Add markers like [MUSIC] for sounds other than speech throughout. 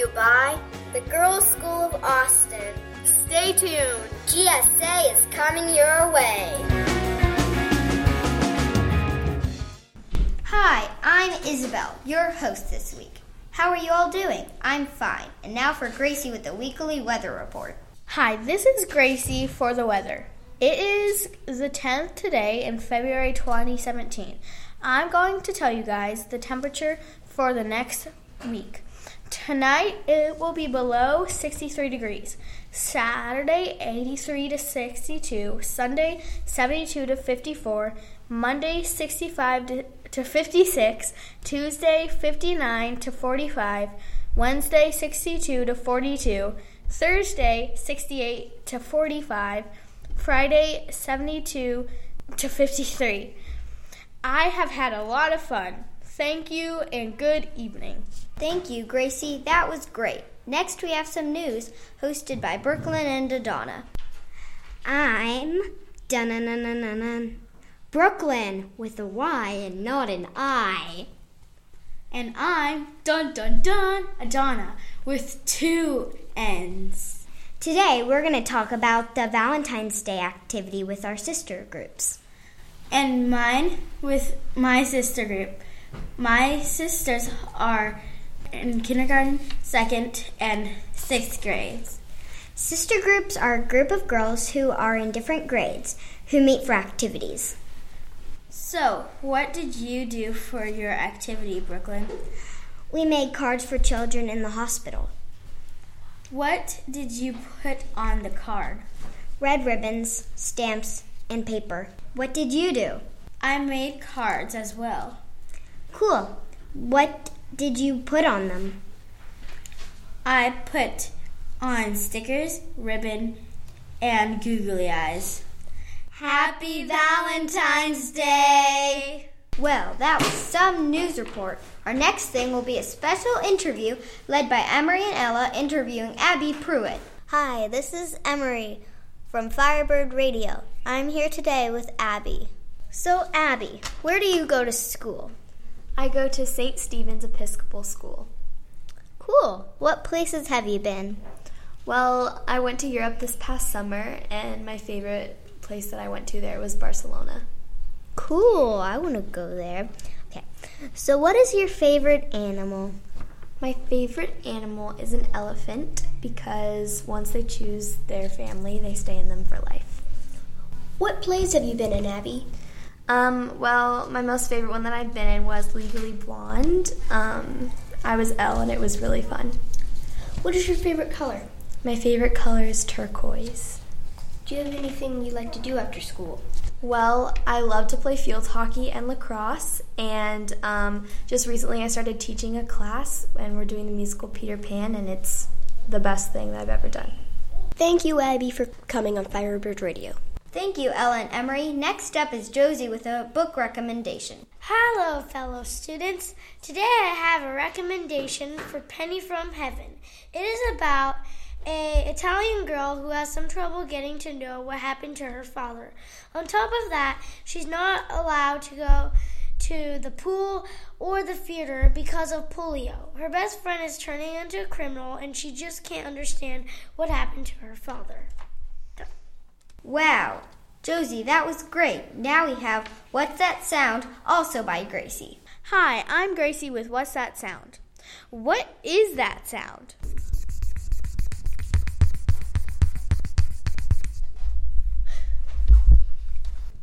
you by the Girls School of Austin. Stay tuned. GSA is coming your way. Hi, I'm Isabel, your host this week. How are you all doing? I'm fine. And now for Gracie with the weekly weather report. Hi, this is Gracie for the weather. It is the 10th today in February 2017. I'm going to tell you guys the temperature for the next week. Tonight it will be below 63 degrees. Saturday 83 to 62, Sunday 72 to 54, Monday 65 to, to 56, Tuesday 59 to 45, Wednesday 62 to 42, Thursday 68 to 45, Friday 72 to 53. I have had a lot of fun. Thank you and good evening. Thank you, Gracie. That was great. Next, we have some news hosted by Brooklyn and Adonna. I'm dun Brooklyn with a Y and not an I. And I'm dun dun dun Adana with two N's. Today, we're going to talk about the Valentine's Day activity with our sister groups. And mine with my sister group. My sisters are in kindergarten, second, and sixth grades. Sister groups are a group of girls who are in different grades who meet for activities. So, what did you do for your activity, Brooklyn? We made cards for children in the hospital. What did you put on the card? Red ribbons, stamps, and paper. What did you do? I made cards as well. Cool. What did you put on them? I put on stickers, ribbon, and googly eyes. Happy Valentine's Day! Well, that was some news report. Our next thing will be a special interview led by Emery and Ella interviewing Abby Pruitt. Hi, this is Emery from Firebird Radio. I'm here today with Abby. So, Abby, where do you go to school? I go to St. Stephen's Episcopal School. Cool. What places have you been? Well, I went to Europe this past summer, and my favorite place that I went to there was Barcelona. Cool. I want to go there. Okay. So, what is your favorite animal? My favorite animal is an elephant because once they choose their family, they stay in them for life. What plays have you been in, Abby? Um, well, my most favorite one that I've been in was Legally Blonde. Um, I was Elle, and it was really fun. What is your favorite color? My favorite color is turquoise. Do you have anything you like to do after school? Well, I love to play field hockey and lacrosse, and um, just recently I started teaching a class, and we're doing the musical Peter Pan, and it's the best thing that I've ever done. Thank you, Abby, for coming on Firebird Radio. Thank you, Ella and Emery. Next up is Josie with a book recommendation. Hello, fellow students. Today I have a recommendation for Penny from Heaven. It is about a Italian girl who has some trouble getting to know what happened to her father. On top of that, she's not allowed to go to the pool or the theater because of polio. Her best friend is turning into a criminal and she just can't understand what happened to her father. Wow, Josie, that was great. Now we have What's That Sound, also by Gracie. Hi, I'm Gracie with What's That Sound? What is that sound?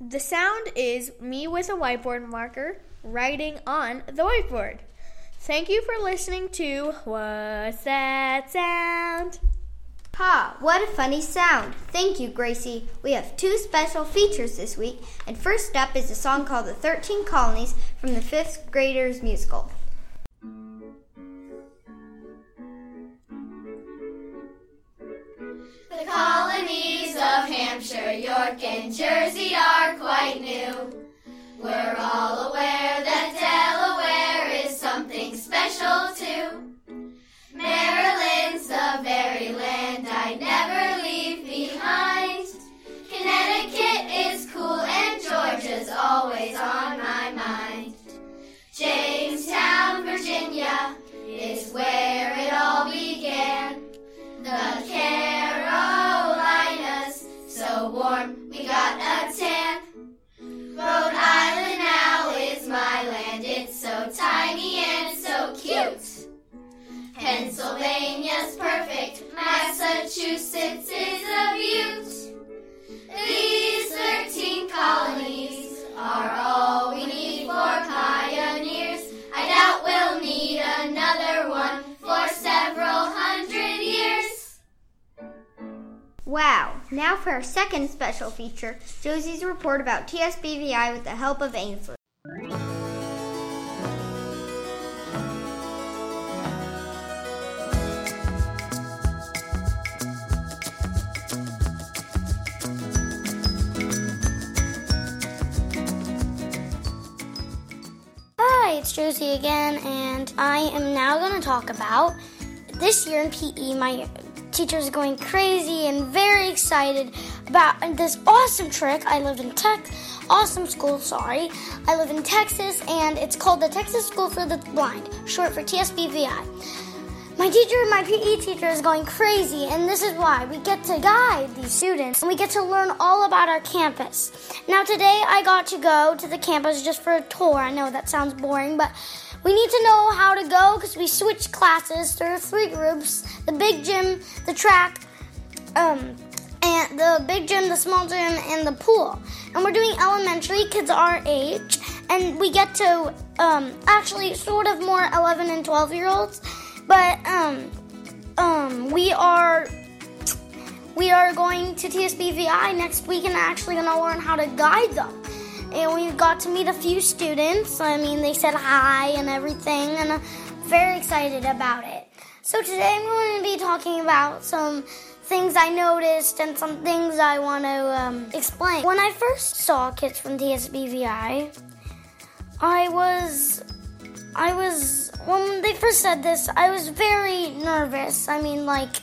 The sound is me with a whiteboard marker writing on the whiteboard. Thank you for listening to What's That Sound? Ha, what a funny sound. Thank you, Gracie. We have two special features this week, and first up is a song called The Thirteen Colonies from the fifth graders musical. The colonies of Hampshire, York, and Jersey are quite new. We're all aware that Massachusetts is a beaut. These 13 colonies are all we need for pioneers. I doubt we'll need another one for several hundred years. Wow. Now for our second special feature, Josie's report about TSBVI with the help of Ainsley. Josie again, and I am now going to talk about this year in PE. My teachers are going crazy and very excited about this awesome trick. I live in Tech, awesome school, sorry. I live in Texas, and it's called the Texas School for the Blind, short for TSBVI. My teacher, my PE teacher, is going crazy, and this is why. We get to guide these students, and we get to learn all about our campus. Now, today I got to go to the campus just for a tour. I know that sounds boring, but we need to know how to go because we switch classes. There are three groups the big gym, the track, um, and the big gym, the small gym, and the pool. And we're doing elementary, kids our age, and we get to um, actually sort of more 11 and 12 year olds. But um, um, we are we are going to TSBVI next week and actually going to learn how to guide them. And we got to meet a few students. I mean, they said hi and everything, and I'm very excited about it. So today I'm going to be talking about some things I noticed and some things I want to um, explain. When I first saw kids from TSBVI, I was, I was, when they first said this, I was very nervous. I mean, like,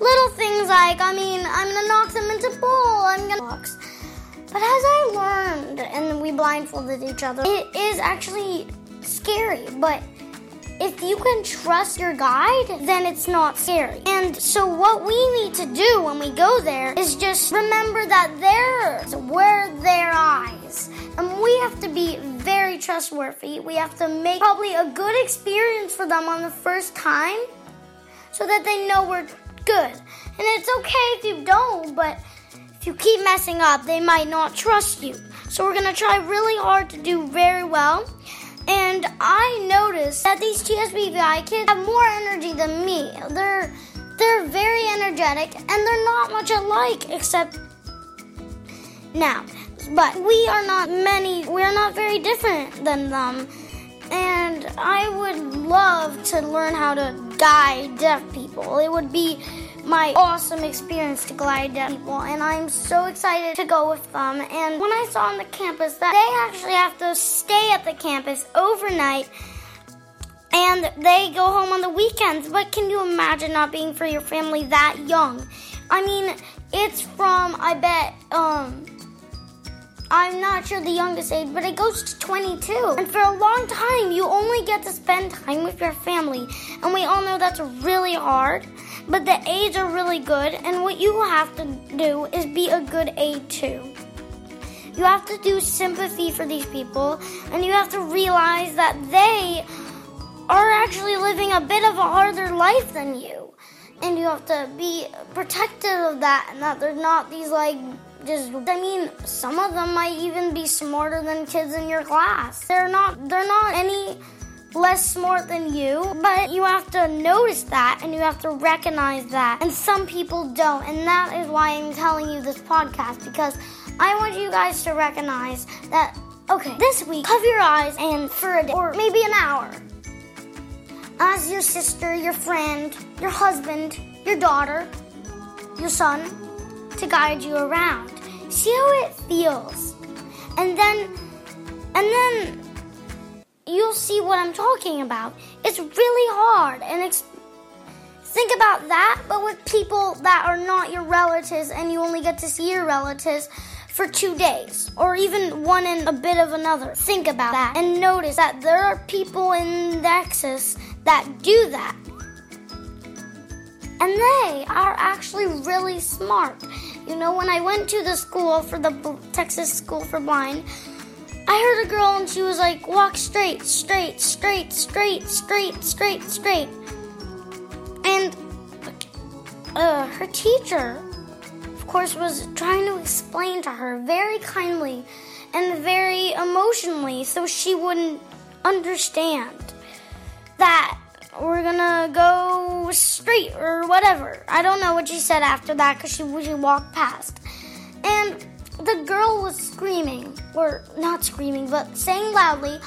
little things like, I mean, I'm gonna knock them into pool, I'm gonna box. But as I learned and we blindfolded each other, it is actually scary, but if you can trust your guide, then it's not scary. And so, what we need to do when we go there is just remember that they're where their eyes. And we have to be very trustworthy. We have to make probably a good experience for them on the first time so that they know we're good. And it's okay if you don't, but if you keep messing up, they might not trust you. So, we're gonna try really hard to do very well. And I noticed that these TSBVI kids have more energy than me. They're they're very energetic and they're not much alike except now. But we are not many we are not very different than them. And I would love to learn how to guide deaf people. It would be my awesome experience to guide deaf people, and I'm so excited to go with them. And when I saw on the campus that they actually have to stay at the campus overnight and they go home on the weekends, but can you imagine not being for your family that young? I mean, it's from, I bet, um, I'm not sure the youngest age, but it goes to 22. And for a long time, you only get to spend time with your family. And we all know that's really hard, but the aides are really good. And what you have to do is be a good aide too. You have to do sympathy for these people, and you have to realize that they are actually living a bit of a harder life than you. And you have to be protective of that, and that they're not these like just I mean, some of them might even be smarter than kids in your class. They're not they're not any less smart than you, but you have to notice that and you have to recognize that. And some people don't, and that is why I'm telling you this podcast because I want you guys to recognize that okay, this week cover your eyes and for a day or maybe an hour. As your sister, your friend, your husband, your daughter, your son, to guide you around. See how it feels. And then and then you'll see what I'm talking about. It's really hard and it's think about that but with people that are not your relatives and you only get to see your relatives for 2 days or even one and a bit of another. Think about that and notice that there are people in Texas that do that. And they are actually really smart. You know, when I went to the school for the Texas School for Blind, I heard a girl and she was like, walk straight, straight, straight, straight, straight, straight, straight. And uh, her teacher, of course, was trying to explain to her very kindly and very emotionally so she wouldn't understand that we're gonna go straight or whatever. I don't know what she said after that because she, she walked past. And the girl was screaming, or not screaming, but saying loudly,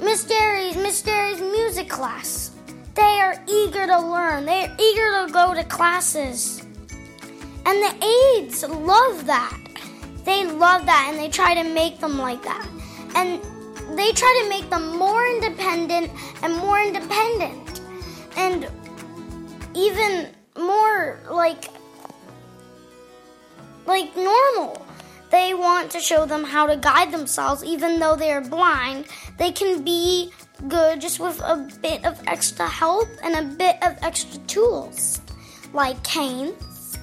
Miss Jerry's, Miss Jerry's music class. They are eager to learn, they are eager to go to classes. And the aides love that. They love that and they try to make them like that. And they try to make them more independent and more independent. And even more like like normal. They want to show them how to guide themselves even though they are blind. They can be good just with a bit of extra help and a bit of extra tools like canes,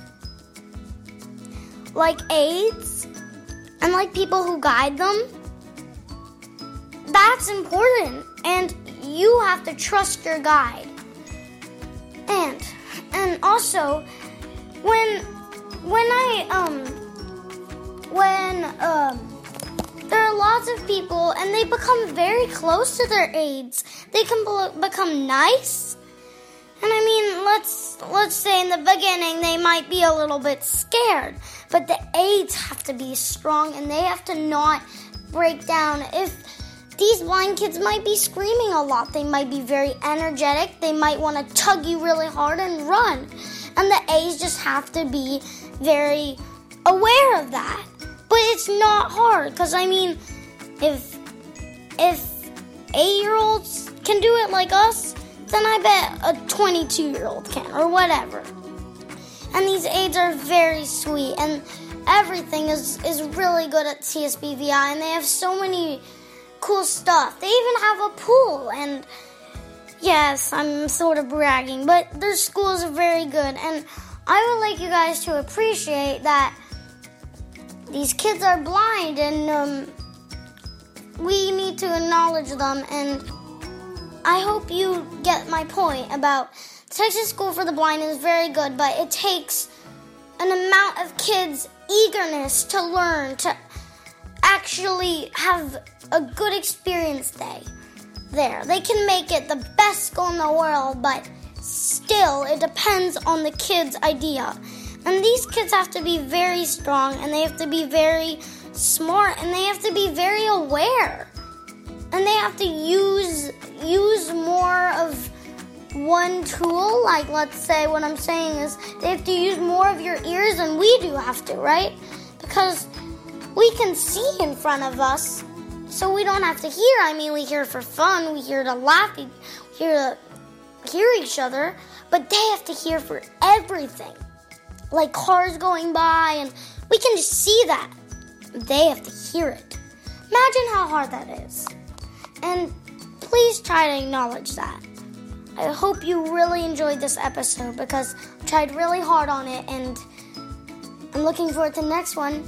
like aids, and like people who guide them. That's important, and you have to trust your guide. And and also when when I um when um there are lots of people and they become very close to their aides. They can be- become nice. And I mean, let's let's say in the beginning they might be a little bit scared, but the aides have to be strong and they have to not break down. If these blind kids might be screaming a lot, they might be very energetic, they might want to tug you really hard and run. And the aides just have to be very aware of that. But it's not hard because I mean, if if eight year olds can do it like us, then I bet a 22 year old can or whatever. And these aides are very sweet and everything is, is really good at TSBVI and they have so many cool stuff. They even have a pool and yes, I'm sort of bragging, but their schools are very good and I would like you guys to appreciate that these kids are blind and um, we need to acknowledge them and i hope you get my point about texas school for the blind is very good but it takes an amount of kids eagerness to learn to actually have a good experience day there they can make it the best school in the world but still it depends on the kids idea and these kids have to be very strong and they have to be very smart and they have to be very aware. And they have to use use more of one tool, like let's say what I'm saying is they have to use more of your ears than we do have to, right? Because we can see in front of us, so we don't have to hear. I mean, we hear for fun, we hear to laugh, we hear to hear each other, but they have to hear for everything like cars going by, and we can just see that. They have to hear it. Imagine how hard that is. And please try to acknowledge that. I hope you really enjoyed this episode because I tried really hard on it and I'm looking forward to the next one.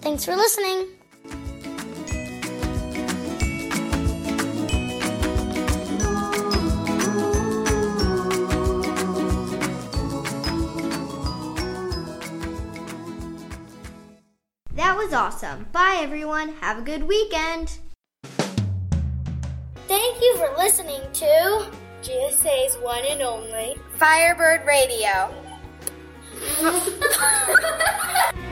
Thanks for listening. That was awesome. Bye, everyone. Have a good weekend. Thank you for listening to GSA's one and only Firebird Radio. [LAUGHS]